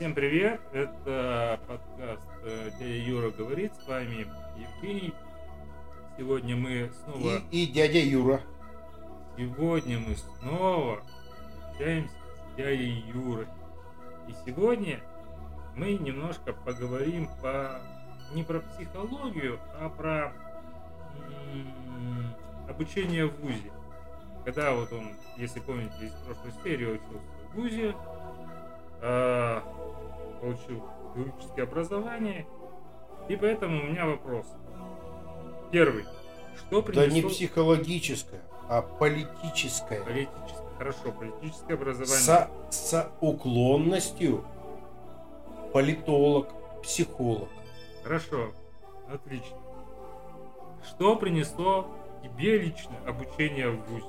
Всем привет! Это подкаст э, «Дядя Юра говорит». С вами Евгений. Сегодня мы снова... И, и дядя Юра. Сегодня мы снова общаемся с дядей Юрой. И сегодня мы немножко поговорим по не про психологию, а про м- обучение в ВУЗе. Когда вот он, если помните, из прошлой серии учился в ВУЗе, э, получил юридическое образование, и поэтому у меня вопрос. Первый. Что принесло... Да не психологическое, а политическое. Политическое. Хорошо, политическое образование. Со, со уклонностью политолог, психолог. Хорошо, отлично. Что принесло тебе лично обучение в ВУЗе?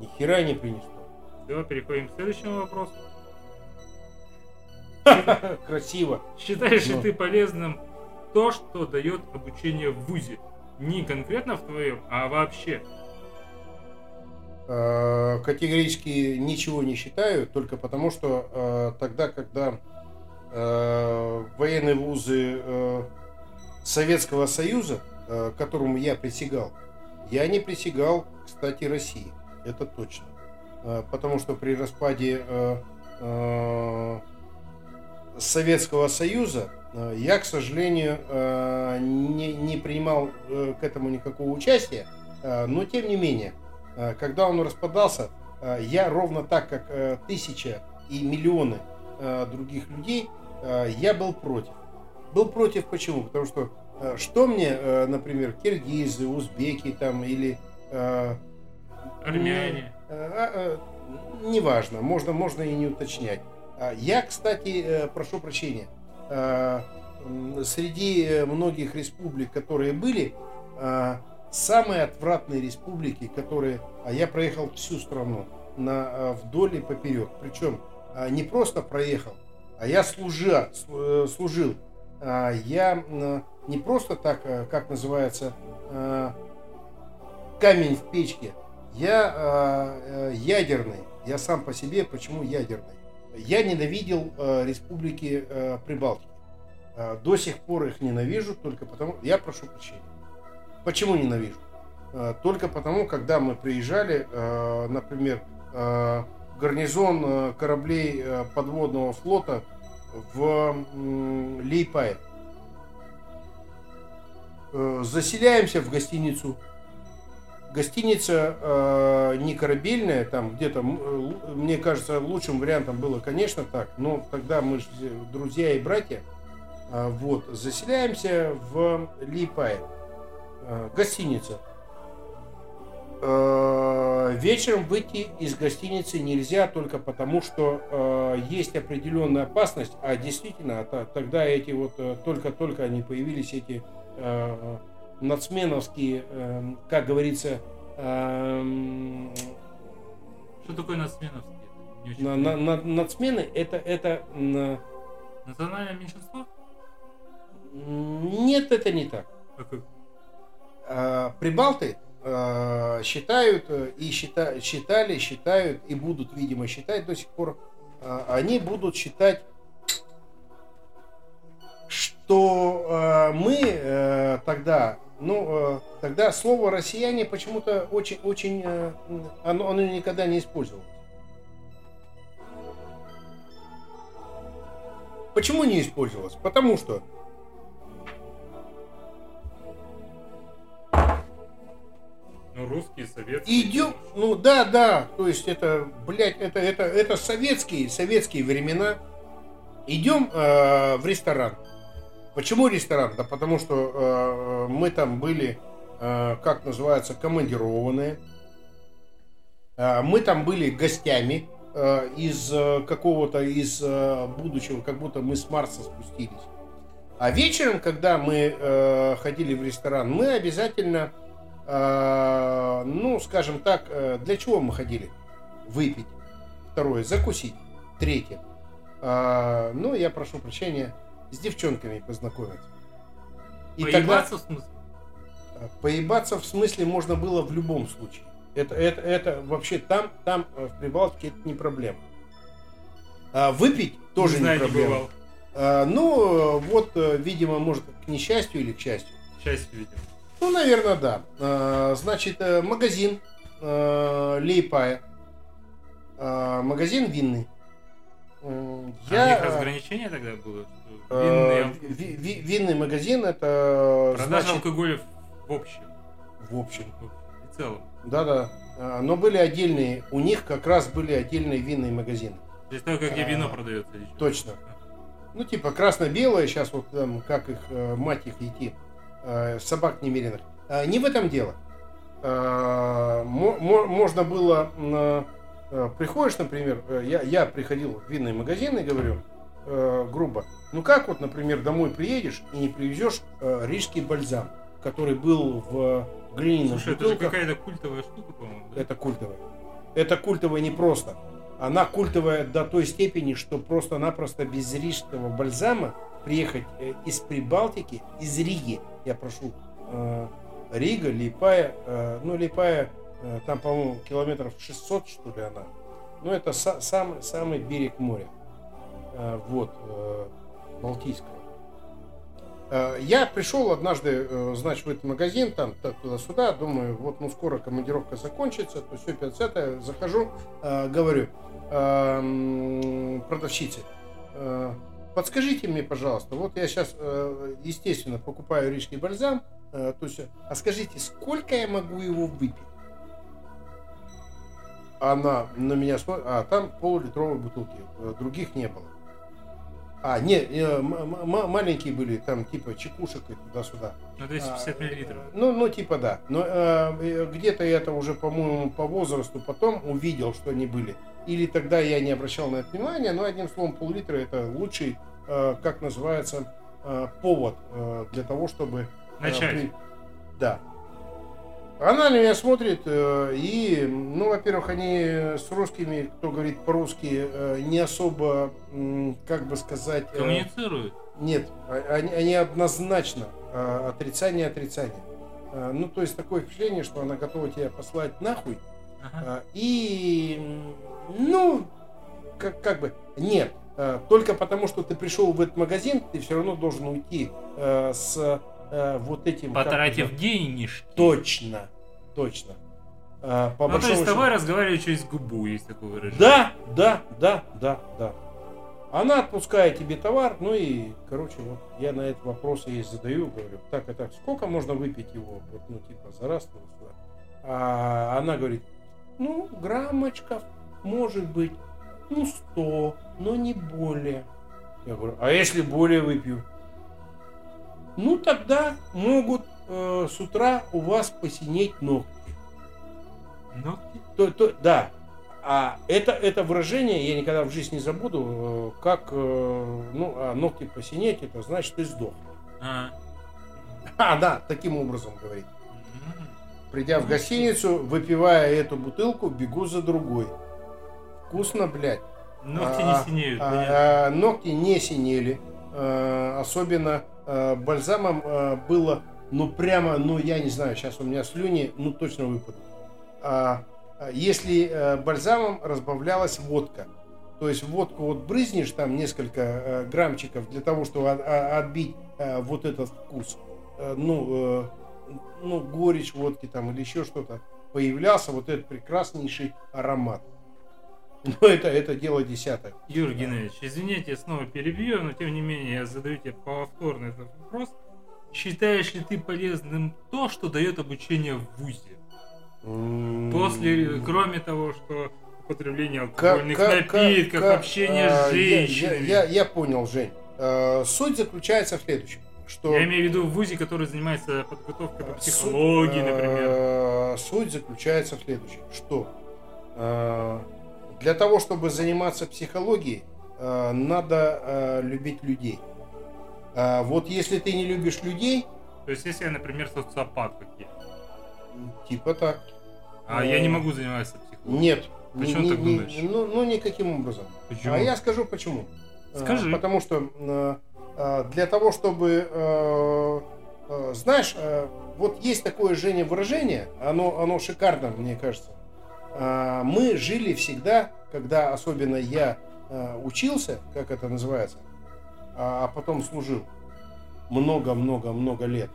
Ни хера не принесло. Все, переходим к следующему вопросу. Красиво. Считаешь ли Ну. ты полезным то, что дает обучение в ВУЗе? Не конкретно в твоем, а вообще. Э, Категорически ничего не считаю, только потому что э, тогда, когда э, военные вузы Советского Союза, которому я присягал, я не присягал, кстати, России. Это точно. Потому что при распаде Советского Союза э, я, к сожалению, э, не, не принимал э, к этому никакого участия, но тем не менее, когда он распадался, я ровно так, как тысяча и миллионы других людей, я был против. Был против почему? Потому что что мне, например, киргизы, узбеки там или Армяне. Э, Неважно, можно, можно и не уточнять. А, Я, кстати, э, прошу прощения, м, среди э, многих республик, которые были, э, самые отвратные республики, которые... А я проехал всю страну на, вдоль и поперек. Причем не просто проехал, а я служа, слу- э, служил. А, Я не просто так, как называется, камень в печке, я ядерный. Я сам по себе. Почему ядерный? Я ненавидел э, республики э, Прибалтики. Э, до сих пор их ненавижу, только потому... Я прошу прощения. Почему ненавижу? Э, только потому, когда мы приезжали, э, например, э, гарнизон э, кораблей э, подводного флота в Лейпае. Э, заселяемся в гостиницу гостиница э, не корабельная, там где-то, э, мне кажется, лучшим вариантом было, конечно, так, но тогда мы же друзья и братья, А, вот, заселяемся в Липае, Э, гостиница. Э, вечером выйти из гостиницы нельзя только потому, что э, есть определенная опасность, а действительно, та- тогда эти вот э, только-только они появились, эти э, нацменовские, э, как говорится, эм, Что такое очень на, на, на- нацмены это, это м, Национальное меньшинство? нет, это не так. Какой? А, Прибалты э, считают э, и счита- считали, считают и будут, видимо, считать до сих пор, э, они будут считать, что э, мы э, тогда, ну, э, тогда слово россияне почему-то очень, очень, э, оно, оно никогда не использовалось. Почему не использовалось? Потому что Ну, русские, советские. Идем, ну да, да, то есть это, блядь, это, это, это советские, советские времена. Идем э, в ресторан. Почему ресторан? Да потому что э, мы там были, э, как называется, командированные. Э, мы там были гостями э, из э, какого-то, из э, будущего, как будто мы с Марса спустились. А вечером, когда мы э, ходили в ресторан, мы обязательно а, ну, скажем так, э, для чего мы ходили? Выпить. Второе, закусить. Третье. а, ну, я прошу прощения, с девчонками познакомиться. И Поебаться, в смысле? тогда поебаться в смысле можно было в любом случае. Это, это, это вообще там, там э, в Прибалтике это не проблема. А выпить тоже не знаю, не проблема. бывал. А, ну, вот, э, видимо, может, к несчастью или к счастью. К счастью, видимо. Ну, наверное, да. А, значит, э, магазин э, Лейпая. А, магазин винный. М, А у них разграничение тогда было? э, Винный, ви- ви- винный магазин это продажа значит, алкоголя в общем. в общем. в целом. Да-да. А, Но были отдельные, у них как раз были отдельные винные магазины. То есть только где А, вино продается. точно. Ну, типа красно-белое, сейчас вот там, как их, э, мать их идти, э, собак немеренных. А, Не в этом дело. А, мо- мо- Можно было, приходишь, например, э, я, я приходил в винный магазин и говорю, э, грубо, ну как вот, например, домой приедешь и не привезешь э, рижский бальзам, который был в глиняных Слушай, это же бутылках. какая-то культовая штука, по-моему, да? Это культовая. Это культовая не просто. Она культовая до той степени, что просто-напросто без рижского бальзама приехать э, из Прибалтики, из Риги, я прошу, э, Рига, Липая, э, ну Липая, э, там, по-моему, километров 600, что ли, она. Ну, это са- самый, самый берег моря. Э, вот, э, Балтийского. Э, Я пришел однажды, э, значит, в этот магазин, там, туда-сюда, думаю, вот, ну, скоро командировка закончится, то все 50 захожу, э, говорю, э, м, продавщице, э, подскажите мне, пожалуйста, вот я сейчас, естественно, покупаю рижский бальзам, э, то есть, а скажите, сколько я могу его выпить? Она на меня смотрит, а там полулитровые бутылки, э, других не было. А, не, э, маленькие были, там типа чекушек и туда-сюда. Ну, 250 А, миллилитров. Ну, ну, типа да. Но э, где-то я это уже, по-моему, по возрасту потом увидел, что они были. Или тогда я не обращал на это внимания, но одним словом, пол-литра это лучший, э, как называется, э, повод э, для того, чтобы... Начать. при- Да. Она на меня смотрит, э, и, ну, во-первых, они с русскими, кто говорит по-русски, э, не особо, как бы сказать... э, Коммуницируют. нет, а- они, они однозначно а, отрицание, отрицание. А, Ну, то есть такое впечатление, что она готова тебя послать нахуй. Ага. И, ну, как, как бы, нет. Только потому, что ты пришел в этот магазин, ты все равно должен уйти с а, вот этим... Потратив денежки. Точно, точно. А, По Ну, то есть с тобой разговаривают через губу, есть такое выражение. да, да, да, да, да. Она отпускает тебе товар, ну и, короче, вот я на этот вопрос ей задаю, говорю, так и так, сколько можно выпить его, вот, ну, типа, за раз, ну, сюда. А она говорит, ну, граммочков, может быть, ну, 100, но не более. Я говорю, а если более выпью? Ну, тогда могут э, с утра у вас посинеть ногти. Ногти? То, то- да. А это, это выражение я никогда в жизни не забуду, э, как э, ну, а ногти посинеть, это значит ты сдох. А. А, да, таким образом говорит. Придя в гостиницу, выпивая эту бутылку, бегу за другой. Вкусно, блядь. Ногти А, не синеют. А, а, ногти не синели. А, особенно а, бальзамом а, было, ну прямо, ну я не знаю, сейчас у меня слюни, ну точно выпадут. А, если бальзамом разбавлялась водка, то есть водку вот брызнешь там несколько а, граммчиков для того, чтобы от- отбить вот этот вкус, ну, э, ну горечь водки там или еще что-то, появлялся вот этот прекраснейший аромат. Но это, это дело десятое. Юрий Геннадьевич, извините, я снова перебью, но тем не менее я задаю тебе повторно этот вопрос. Считаешь ли ты полезным то, что дает обучение в ВУЗе? После, кроме того, что употребление алкогольных напитков, общение с а, я- женщинами. Я, я- я понял, Жень. А, Суть заключается в следующем. Что Я имею в виду в ВУЗе, который занимается подготовкой по суть, психологии, например. а, Суть заключается в следующем. Что а, для того, чтобы заниматься психологией, а, надо а, любить людей. А Вот если ты не любишь людей, То есть, если я, например, социопат как я, типа так. а я не могу заниматься психологией. Нет. Почему ни- так ни- думаешь? Ну, ну, никаким образом. Почему? А я скажу почему. Скажи. Потому что э, э, для того, чтобы, э, э, знаешь, э, вот есть такое Женя выражение, оно, оно шикарно, мне кажется. А, Мы жили всегда, когда особенно я э, учился, как это называется, а, а потом служил много-много-много лет.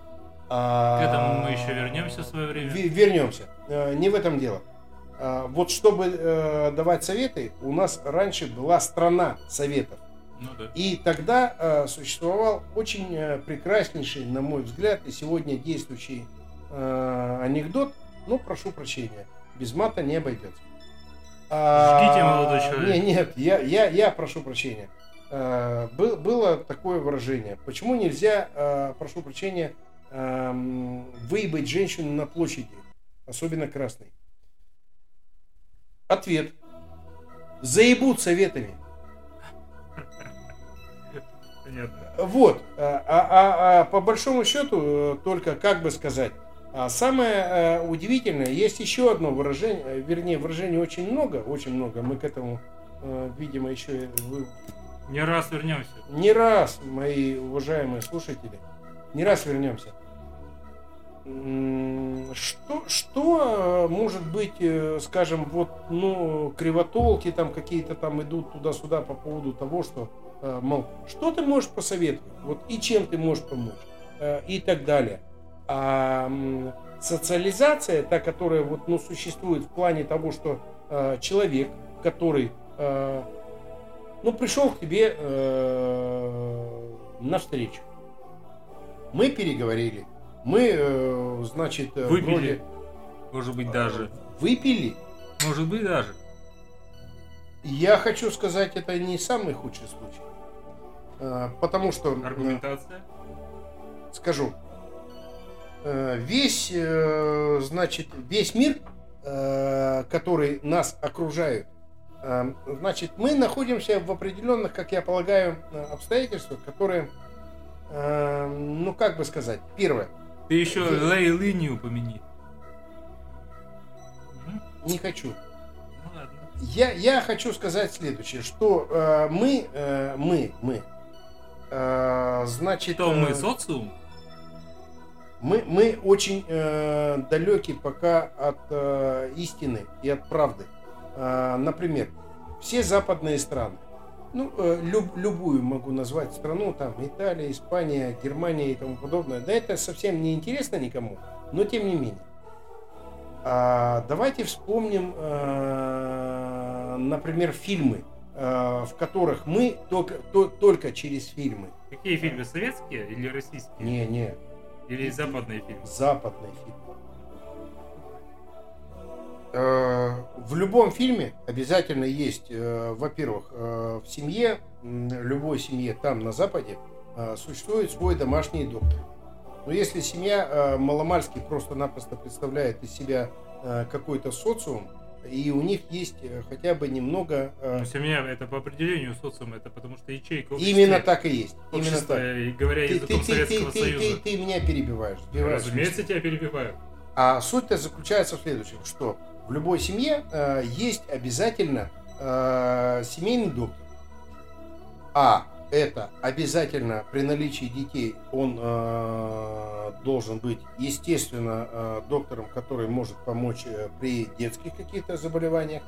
А, К этому мы еще вернемся в свое время. Вернемся. Э, не в этом дело. А, вот чтобы э, давать советы, у нас раньше была страна советов. Ну, да. И тогда э, существовал очень прекраснейший, на мой взгляд, и сегодня действующий анекдот, ну, прошу прощения, без мата не обойдется. Жгите, молодой человек. Нет, нет, я, я, я прошу прощения. Был, было такое выражение. Почему нельзя, прошу прощения, эм, выебать женщину на площади, особенно красной? Ответ. Заебут советами. Понятно. Вот. А, а, а, а по большому счету, э, только как бы сказать, а самое э, удивительное, есть еще одно выражение, э, вернее, выражений очень много, очень много, мы к этому, видимо, еще... Не раз вернемся. Не раз, мои уважаемые слушатели, не раз вернемся. Что, что может быть, э, скажем, вот, ну, кривотолки там какие-то там идут туда-сюда по поводу того, что, э, мол, что ты можешь посоветовать, вот, и чем ты можешь помочь, э, и так далее. А социализация, та, которая вот, ну, существует в плане того, что человек, который, ну, пришел к тебе навстречу, мы переговорили, мы, э, значит, э, выпили. Вроде... Может быть, даже. Выпили? Может быть, даже. Я хочу сказать, это не самый худший случай. Э, потому что... Аргументация? Скажу. Весь, значит, весь мир, который нас окружает, значит, мы находимся в определенных, как я полагаю, обстоятельствах, которые, ну, как бы сказать, первое – ты еще Лейлы не упомяни. Не хочу. Ну ладно. Я, я хочу сказать следующее, что э, мы, э, мы, мы, э, значит... Что мы, э, социум? Мы, мы очень э, далеки пока от э, истины и от правды. Э, например, все западные страны, ну, э, люб, любую могу назвать страну, там, Италия, Испания, Германия и тому подобное. Да это совсем не интересно никому, но тем не менее. А, давайте вспомним, а, например, фильмы, а, в которых мы только, то, только через фильмы. Какие фильмы, советские или российские? Не, не. Или западные фильмы? Западные фильмы. Э, в любом фильме обязательно есть, э, во-первых, э, в семье, любой семье там на Западе, существует свой домашний доктор. Но если семья маломальски просто-напросто представляет из себя какой-то социум, и у них есть хотя бы немного... Но семья это по определению социум, это потому что ячейка общества. Именно так и есть. Именно так. Говоря ты, языком ты, Советского ты, Союза. Ты, ты, ты меня перебиваешь. Разумеется, тебя перебиваю. А суть-то заключается в следующем, что в любой семье э, есть обязательно э, семейный доктор. А это обязательно при наличии детей он э, должен быть, естественно, э, доктором, который может помочь э, при детских каких-то заболеваниях,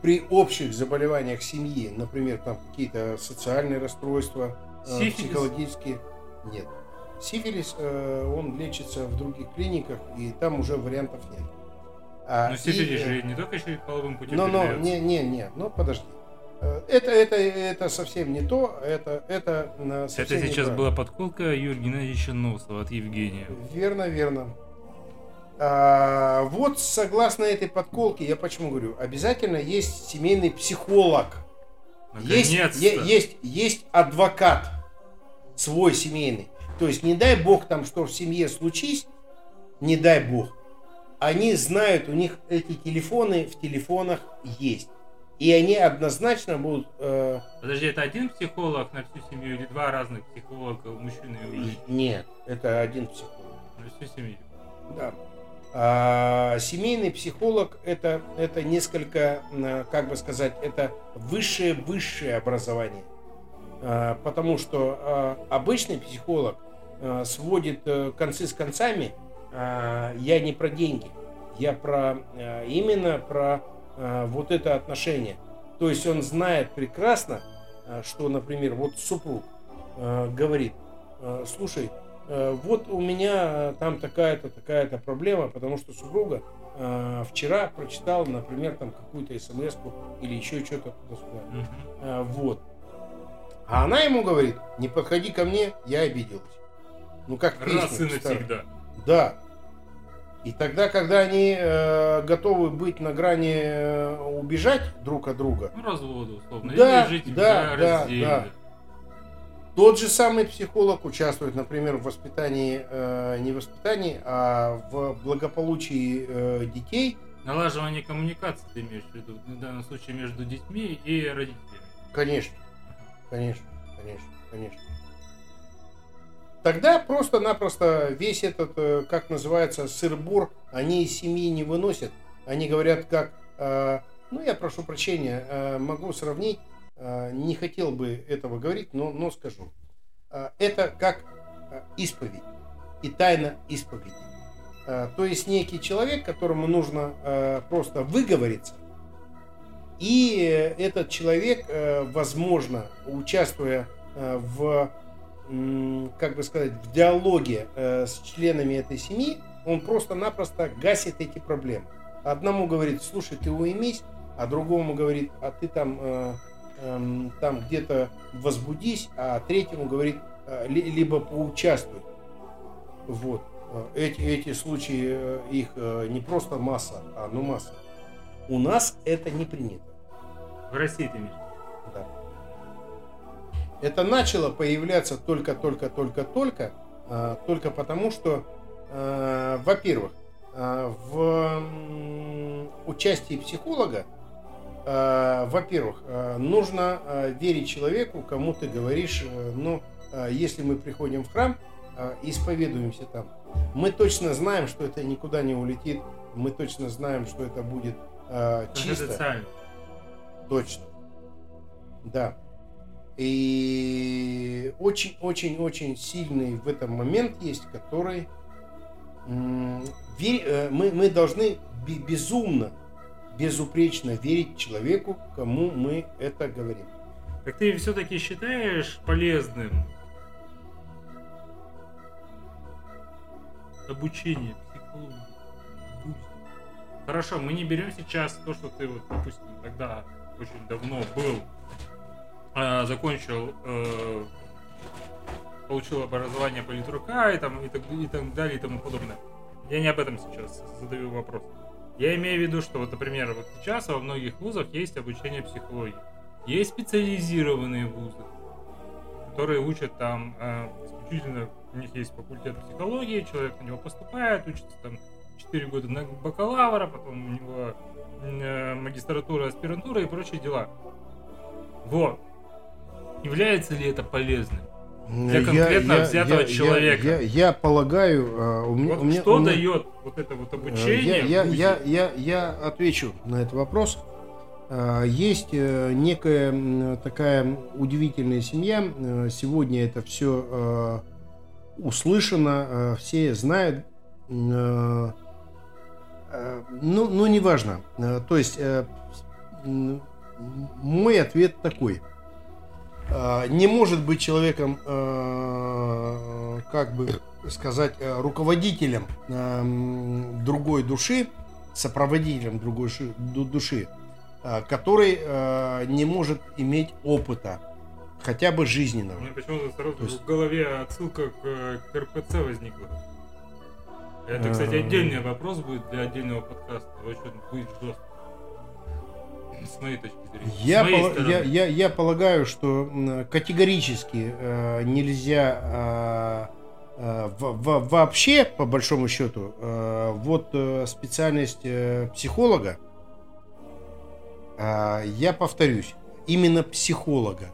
при общих заболеваниях семьи, например, там какие-то социальные расстройства, э, психологические. Нет. Сифилис, э, он лечится в других клиниках, и там уже вариантов нет. А, но сифилис же не только через половым путем но, но, не, не, не, ну подожди. Э, это, это, это совсем не то, это, это совсем Это сейчас была подколка Юрия Геннадьевича Носова от Евгения. Верно, верно. А, вот согласно этой подколке, я почему говорю, обязательно есть семейный психолог. Есть, есть, есть адвокат свой семейный. То есть не дай бог там, что в семье случись, не дай бог, они знают, у них эти телефоны в телефонах есть. И они однозначно будут... Э... Подожди, это один психолог на всю семью или два разных психолога, мужчины и женщины? Нет, это один психолог. На всю семью? Да. А, семейный психолог это, это несколько, как бы сказать, это высшее-высшее образование. А, потому что а, обычный психолог а, сводит а, концы с концами а, я не про деньги, я про а, именно про а, вот это отношение. То есть он знает прекрасно, что, например, вот супруг, э, говорит, э, слушай, э, вот у меня там такая-то, такая-то проблема, потому что супруга э, вчера прочитала, например, там какую-то смс или еще что-то туда-сюда. Э, вот. А она ему говорит, не подходи ко мне, я обиделась. Ну как Раз песня и навсегда. Да. И тогда, когда они э, готовы быть на грани э, убежать друг от друга, Ну, разводы, условно. Да, Или жить да, да, раздельно. да. тот же самый психолог участвует, например, в воспитании, э, не воспитании, а в благополучии э, детей. Налаживание коммуникации ты имеешь в виду, в данном случае между детьми и родителями. Конечно, конечно, конечно, конечно. Тогда просто-напросто весь этот, э, как называется, сыр-бур, они из семьи не выносят. Они говорят, как, э, ну я прошу прощения, э, могу сравнить, не хотел бы этого говорить, но, но скажу. Это как исповедь и тайна исповеди. То есть некий человек, которому нужно просто выговориться, и этот человек, возможно, участвуя в, как бы сказать, в диалоге э, с членами этой семьи, он просто-напросто гасит эти проблемы. Одному говорит, слушай, ты уймись, а другому говорит, а ты там, э, эм, там где-то возбудись, а третьему говорит, э, ли- либо поучаствуй. Вот. Эти, эти случаи, их не просто масса, а ну масса. У нас это не принято. В России ты имеешь. Это начало появляться только-только-только-только, а, только потому, что, а, во-первых, а, в участии психолога, во-первых, нужно верить человеку, кому ты говоришь, э, ну, если мы приходим в храм, исповедуемся там, мы точно знаем, что это никуда не улетит, мы точно знаем, что это будет чисто. Точно. Да. И очень-очень-очень сильный в этом момент есть, который э, мы, мы должны бе- безумно, безупречно верить человеку, кому мы это говорим. Так ты все-таки считаешь полезным обучение психологии? Хорошо, мы не берем сейчас то, что ты вот, допустим, тогда очень давно был, а, закончил, э, получил образование политрука и, там, и, так, и так далее и тому подобное. Я не об этом сейчас задаю вопрос. Я имею в виду, что вот, например, вот сейчас во многих вузах есть обучение психологии. Есть специализированные вузы, которые учат там э, исключительно, у них есть факультет психологии, человек на него поступает, учится там 4 года на бакалавра, потом у него э, магистратура, аспирантура и прочие дела. Вот. Является ли это полезным? Для конкретно взятого человека. Я, я полагаю, э, у меня, Вот у меня- что у меня- дает вот это вот Э, обучение? Я, я, я, я, я отвечу на этот вопрос. Э, Есть некая такая удивительная семья. Сегодня это все услышано, все знают. Ну, ну, неважно. То есть, мой ответ такой. Э, Не может быть человеком, э, как бы сказать, э, руководителем эм, другой души, сопроводителем другой ши- ду- души, который не может иметь опыта, хотя бы У жизненного. меня почему-то сразу То есть- в голове отсылка к, к РПЦ возникла. Это, кстати, Эм. отдельный вопрос будет для отдельного подкаста. Очень будет жестко. С моей точки зрения. Я, моей стороны. я, я, я полагаю, что категорически э, нельзя э, э, во- во- вообще, по большому счету, э, вот э, специальность э, психолога, э, я повторюсь, именно психолога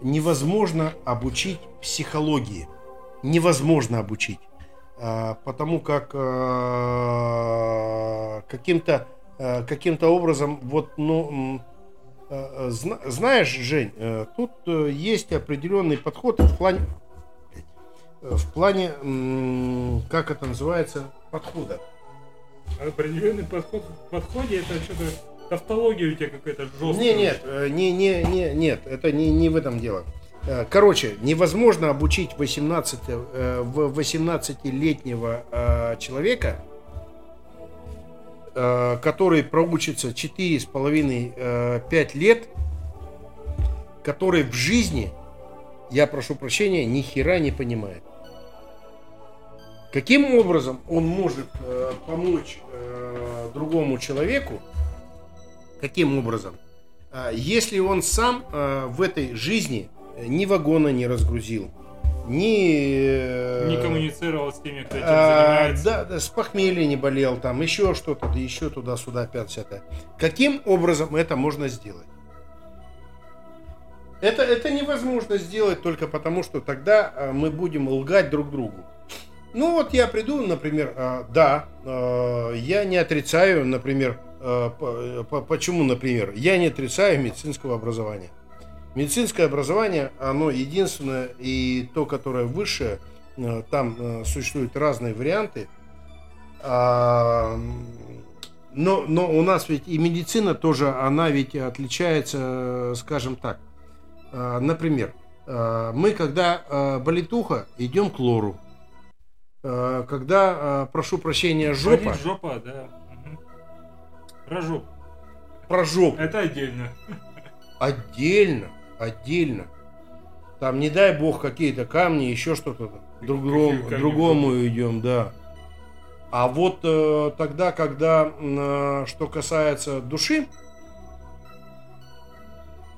невозможно обучить психологии. Невозможно обучить. Э, потому как э, каким-то э, каким-то образом вот ну э, зна- знаешь Жень э, тут э, есть определенный подход в плане э, в плане как это называется подхода Определенный подход в подходе это что-то тавтология у тебя какая-то жесткая. не нет э, не не не нет это не не в этом дело Э, короче, невозможно обучить 18, э, 18-летнего э, человека, э, который проучится 4,5-5 лет, который в жизни, я прошу прощения, ни хера не понимает. Каким образом он может э, помочь э, другому человеку? Каким образом? Э, если он сам э, в этой жизни ни вагона не разгрузил, ни... э, Не коммуницировал с теми, кто этим а, занимается. да, да, с похмелья не болел, там еще что-то, да еще туда-сюда, пять десятое. Каким образом это можно сделать? Это, это невозможно сделать только потому, что тогда а, мы будем лгать друг другу. Ну вот я приду, например, а, да, я не отрицаю, например, по- по- почему, например, я не отрицаю медицинского образования. Медицинское образование, оно единственное и то, которое высшее, э, там э, существуют разные варианты. А, Но, но у нас ведь и медицина тоже, она ведь отличается, э, скажем так. Например, мы, когда болит ухо, идем к лору. Когда, прошу прощения, жопа, Болит жопа, да. Про жопу. про жопу. Это отдельно. Отдельно, отдельно. Там, не дай бог, какие-то камни, еще что-то. Друг другому, другому идем, да. А вот э, тогда, когда, э, что касается души,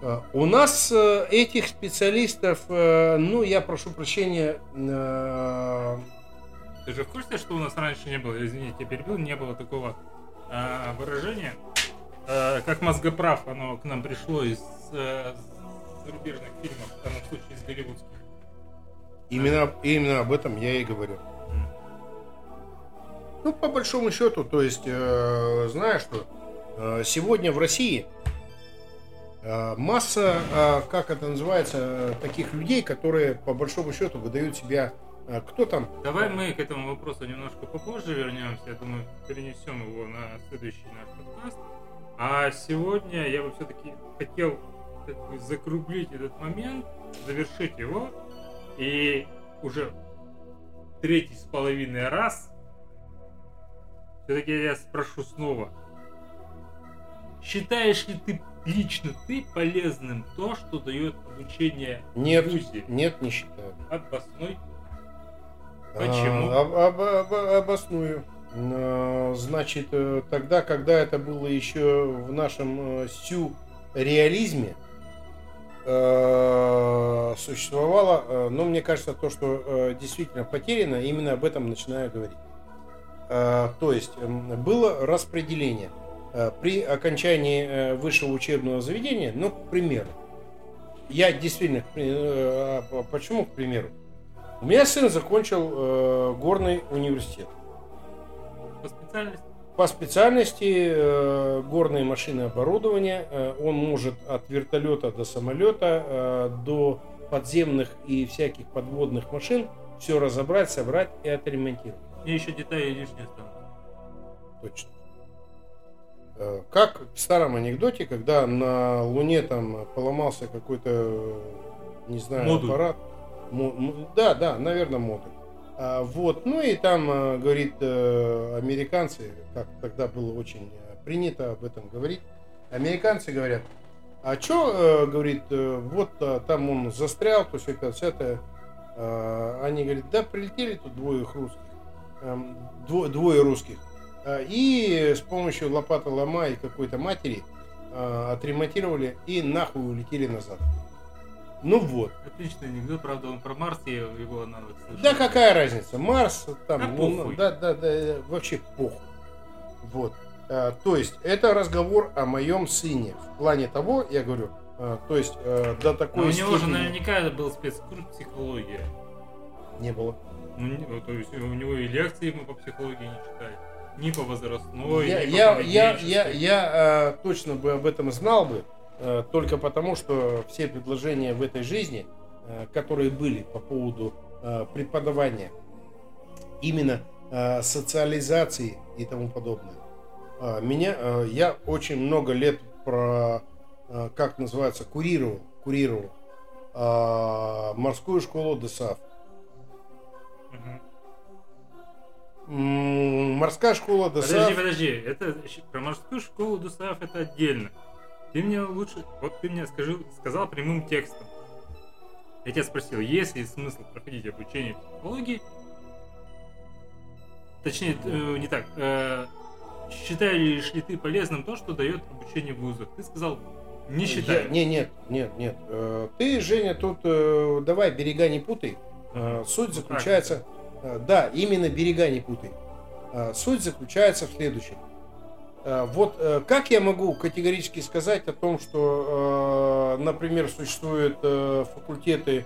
э, у нас э, этих специалистов, э, ну, я прошу прощения, э, Ты же в курсе, что у нас раньше не было, извините, я перебил, не было такого а, выражения, а, как мозгоправ, оно к нам пришло из э, зарубежных фильмов, в данном случае из голливудских. именно, именно об этом я и говорю. Ну, по большому счету, то есть, э, знаешь, что э, сегодня в России э, масса, э, как это называется, таких людей, которые по большому счету выдают себя, э, кто там, Давай мы к этому вопросу немножко попозже вернемся. Я думаю, перенесем его на следующий наш подкаст. А сегодня я бы все-таки хотел как бы закруглить этот момент, завершить его. И уже третий с половиной раз все-таки я спрошу снова. Считаешь ли ты лично ты полезным то, что дает обучение нет, в ВУЗе? нет, не считаю. Обоснуй. Почему? А, об- об- об- обосную. Э, Значит, э, тогда, когда это было еще в нашем э, сюрреализме, э, существовало, э, но мне кажется, то, что э, действительно потеряно, именно об этом начинаю говорить. Э, То есть м, было распределение. При окончании высшего учебного заведения, ну, к примеру, я действительно, а почему, к примеру, у меня сын закончил горный университет. По специальности? По специальности э, горные машины оборудования. Э, он может от вертолета до самолета, э, до подземных и всяких подводных машин все разобрать, собрать и отремонтировать. Мне еще детали лишние станут. Точно. Э, Как в старом анекдоте, когда на Луне там поломался какой-то, не знаю, Модуль. аппарат. Мо- Да, да, наверное, модуль. А, Вот, ну и там, э, говорит, э, американцы, как тогда было очень э, принято об этом говорить, американцы говорят, а что, говорит, вот э, там он застрял, то все 50 Они говорят, да, прилетели тут двое русских, эм, дво- двое русских. А, И с помощью лопаты лома и какой-то матери а, отремонтировали и нахуй улетели назад. Ну вот. Отличный анекдот, правда, он про Марс, я его аналог слышал. Да какая разница? Марс, там, Да Луна, похуй. да, да, да, э, вообще похуй. Вот. А, то есть, это разговор о моем сыне. В плане того, я говорю, а, то есть, э, до Но такой у него же степени наверняка был спецкурс психология. не было. Ну, не- ну, то есть у него и лекции мы по психологии не читали. Ни по возрастной, я, ни по я, я, я, я, э, точно бы об этом знал бы, только потому, что все предложения в этой жизни, э, которые были по поводу э, преподавания, именно э, социализации и тому подобное, э, меня, э, я очень много лет про, э, как называется, курировал, курировал. а, морскую школу ДСАФ. Морская школа ДСАФ. Подожди, подожди, это про морскую школу Дусаев это отдельно. Ты мне лучше, вот ты мне скажи, сказал прямым текстом. Я тебя спросил, есть ли смысл проходить обучение психологии? Точнее, э, не так. э, считаешь ли ты полезным то, что дает обучение в вузах? Ты сказал, не считаю. Я- не, нет, нет, нет. Э, Ты, Женя, тут э, давай берега не путай. Э, Суть Ну, заключается... э, Да, именно берега не путай. Суть заключается в следующем. Э, Вот э, как я могу категорически сказать о том, что, э, например, существуют факультеты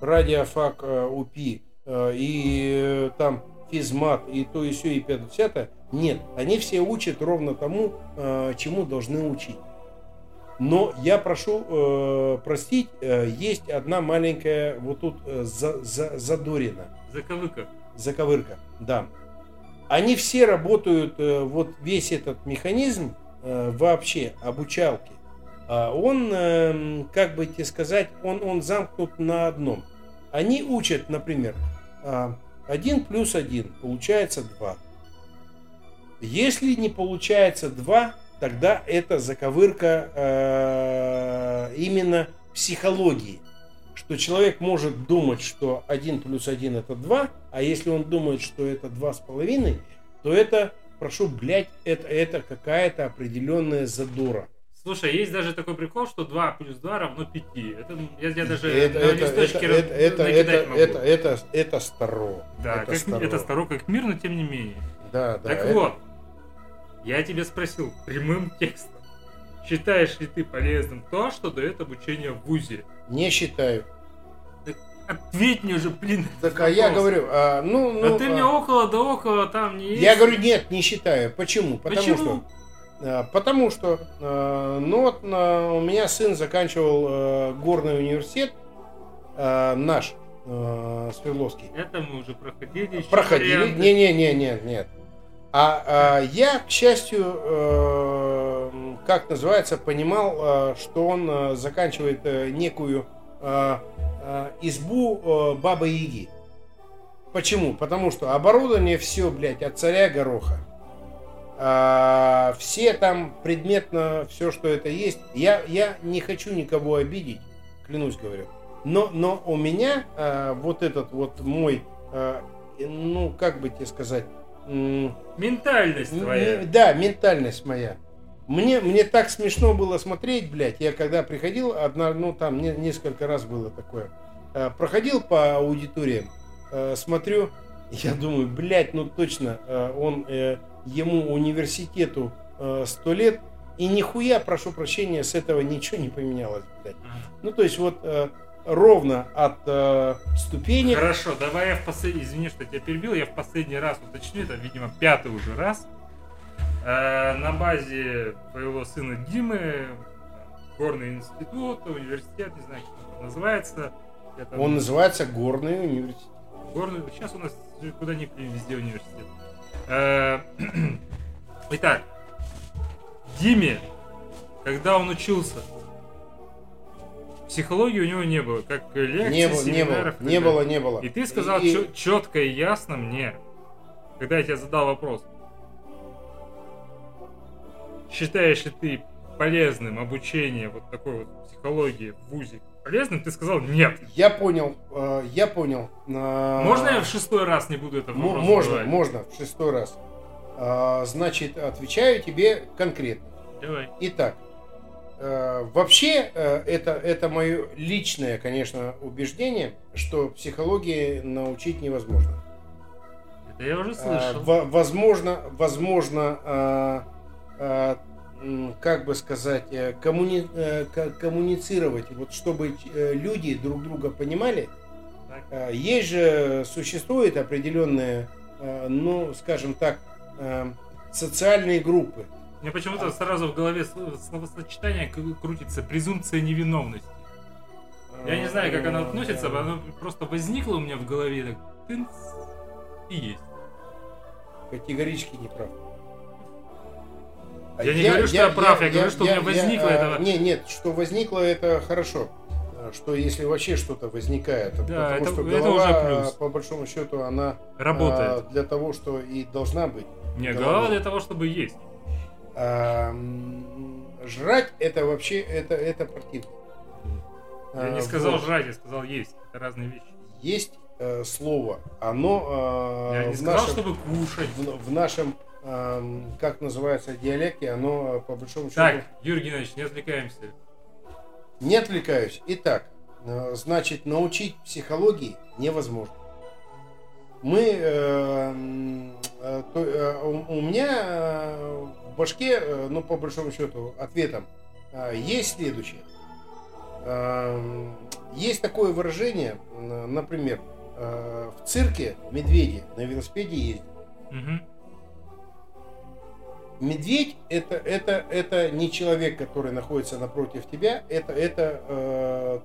радиофак УПИ и там физмат и то и все и пятое десятое. Нет, они все учат ровно тому, чему должны учить. Но я прошу э, простить, э, есть одна маленькая вот тут э, за, за- задорина, Заковыка. заковырка, да. Они все работают, э, вот весь этот механизм э, вообще обучалки, а он, э, как бы тебе сказать, он, он замкнут на одном. Они учат, например, а, 1 плюс 1 получается 2. Если не получается 2, тогда это заковырка э, именно психологии. Что человек может думать, что 1 плюс 1 это 2, а если он думает, что это 2,5, то это, прошу, блядь, это, это какая-то определенная задора. Слушай, есть даже такой прикол, что 2 плюс 2 равно 5. Это я, я даже это, на это, листочке это, это, это, могу. это, это, это старо. Да, это как- старо. это старо как мир, но тем не менее. Да, да. так это- вот, я тебе спросил прямым текстом. Считаешь ли ты полезным то, что дает обучение в ВУЗе? Не считаю. Ответь мне уже, блин. Так, а я говорю, а, ну, ну, а ты а, мне около да около там не есть. Я говорю, нет, не считаю. Почему? Потому Почему? что, а, потому что, а, ну вот а, у меня сын заканчивал а, горный университет а, наш а, Свердловский. Это мы уже проходили. Проходили? варианты. Не, не, не, нет. А, а, я, к счастью, э, как называется, понимал, э, что он э, заканчивает э, некую избу э, Бабы Яги. Почему? Потому что оборудование все, блядь, от царя гороха. А, все там предметно, все, что это есть. Я, я не хочу никого обидеть, клянусь говорю. Но, но у меня а, вот этот вот мой, а, ну, как бы тебе сказать, Ментальность твоя. да, ментальность моя. Мне, мне так смешно было смотреть, блядь. Я когда приходил, одна, ну там не- несколько раз было такое. Э, проходил по аудиториям, э, смотрю, я думаю, блядь, ну точно, э, он э, ему университету э, сто лет, и нихуя, прошу прощения, с этого ничего не поменялось, блядь. Ну то есть вот э, ровно от э, ступенек. Хорошо, давай я в последний, извини, что тебя перебил, я в последний раз уточню, это, видимо, пятый уже раз. Э, на базе твоего сына Димы, горный институт, университет, не знаю, как он называется. Там- Он называется Горный университет. Горный, сейчас у нас куда ни плюнь, везде университет. Э, Итак, Диме, когда он учился, психологии у него не было, как лекций, Не, было, не семинаров было, и не было, не было. И ты сказал И- четко и ясно мне, когда я тебе задал вопрос, считаешь ли ты полезным обучение вот такой вот психологии в ВУЗе полезным, ты сказал нет. Я понял, э, я понял. А, Можно я в шестой раз не буду это вопрос Можно, задавать? можно, в шестой раз. А, Значит, отвечаю тебе конкретно. Давай. Итак, э, вообще э, это, это мое личное, конечно, убеждение, что психологии научить невозможно. Это я уже слышал. во- Возможно, возможно, как бы сказать, э, коммуни- э, ко- коммуницировать, вот чтобы э, люди друг друга понимали. Так. А, Есть же, существует определенные, э, ну, скажем так, социальные группы. Мне почему-то сразу в голове словосочетание крутится презумпция невиновности. Я не знаю, как оно относится, оно просто возникло у меня в голове, так тынц, и есть. Категорически не прав. Я не говорю, что я прав, я говорю, что у меня возникло а, это- Не, нет, что возникло, это хорошо. что если вообще что-то возникает, Да, потому это- что это голова, уже плюс. по большому счету, она Работает. а, для того, что и должна быть. Не, голова. голова для того, чтобы есть. А, жрать это вообще это это противно. Я А, не сказал вот. жрать, я сказал есть. Это разные вещи. Есть э, слово, оно э, Я не сказал, нашем- чтобы кушать. в, в нашем как называется диалекте, оно э, по большому счету Так, Юрий Геннадьевич, не отвлекаемся. не отвлекаюсь. Итак, э, значит, научить психологии невозможно. Мы, э, э, то- э, у, меня э, в башке, ну по большому счету, ответом э, есть следующее. Есть такое выражение, например, в цирке медведи на велосипеде ездят. Мгм. Медведь это, это, это не человек, который находится напротив тебя, это, это э,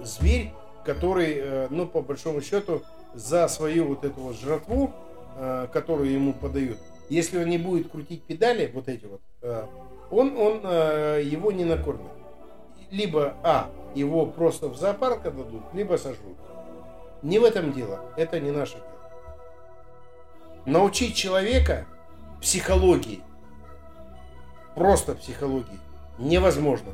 зверь, который, э, ну, по большому счету, за свою вот эту вот жратву, э, которую ему подают, если он не будет крутить педали, вот эти вот, э, он, он э, его не накормит. Либо, а, его просто в зоопарк отдадут, либо сожрут. Не в этом дело, это не наше дело. Научить человека психологии, просто психологии, невозможно.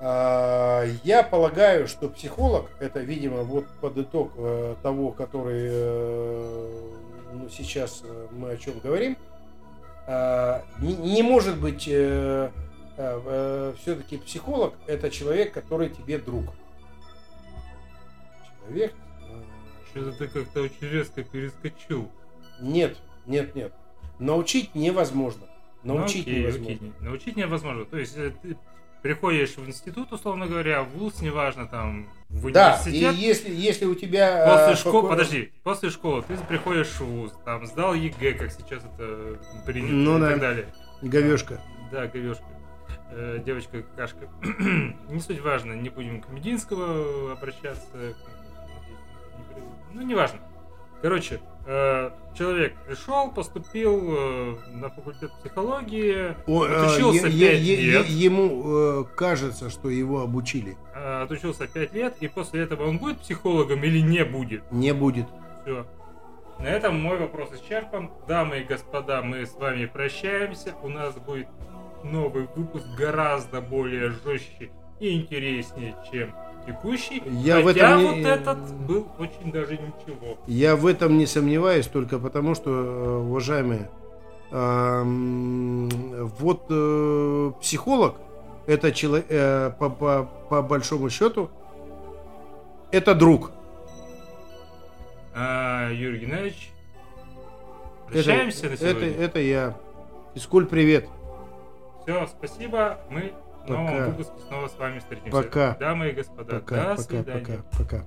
А, Я полагаю, что психолог, это, видимо, вот под итог э, того, который э, ну, сейчас э, мы о чем говорим, а, не, может быть все-таки психолог это человек, который тебе друг. Человек. Что-то ты как-то очень резко перескочил. Нет, нет, нет. Научить невозможно. Научить Ну, окей, невозможно. окей. Научить невозможно. То есть э, ты приходишь в институт, условно говоря, в ВУЗ, неважно, там, в Да, и университет. если, если у тебя... После э, школы, какой- подожди, после школы ты приходишь в ВУЗ, там, сдал ЕГЭ, как сейчас это принято Ну и да. так далее. Говешка. Да, говешка. Э, девочка какашка. не суть важно, не будем к Мединского обращаться. Ну, неважно. Короче, э, человек пришел, поступил э, на факультет психологии, О, э, Отучился е- пять е- лет. е- Ему э, кажется, что его обучили. э, отучился 5 лет, и после этого он будет психологом или не будет? Не будет. Все. На этом мой вопрос исчерпан. Дамы и господа, мы с вами прощаемся. У нас будет новый выпуск гораздо более жестче и интереснее, чем текущий. Я в этом не- вот этот был очень даже ничего. Я в этом не сомневаюсь, только потому что, э, уважаемые, вот э, психолог, это человек, по, по- по большому счету, это друг. А, Юрий Геннадьевич, Это- прощаемся на это, сегодня. это я. Физкуль, привет. Все, спасибо. Мы в новом Пока. выпуске снова с вами встретимся. Пока. Дамы и господа, Пока, до пока, свидания. пока, пока.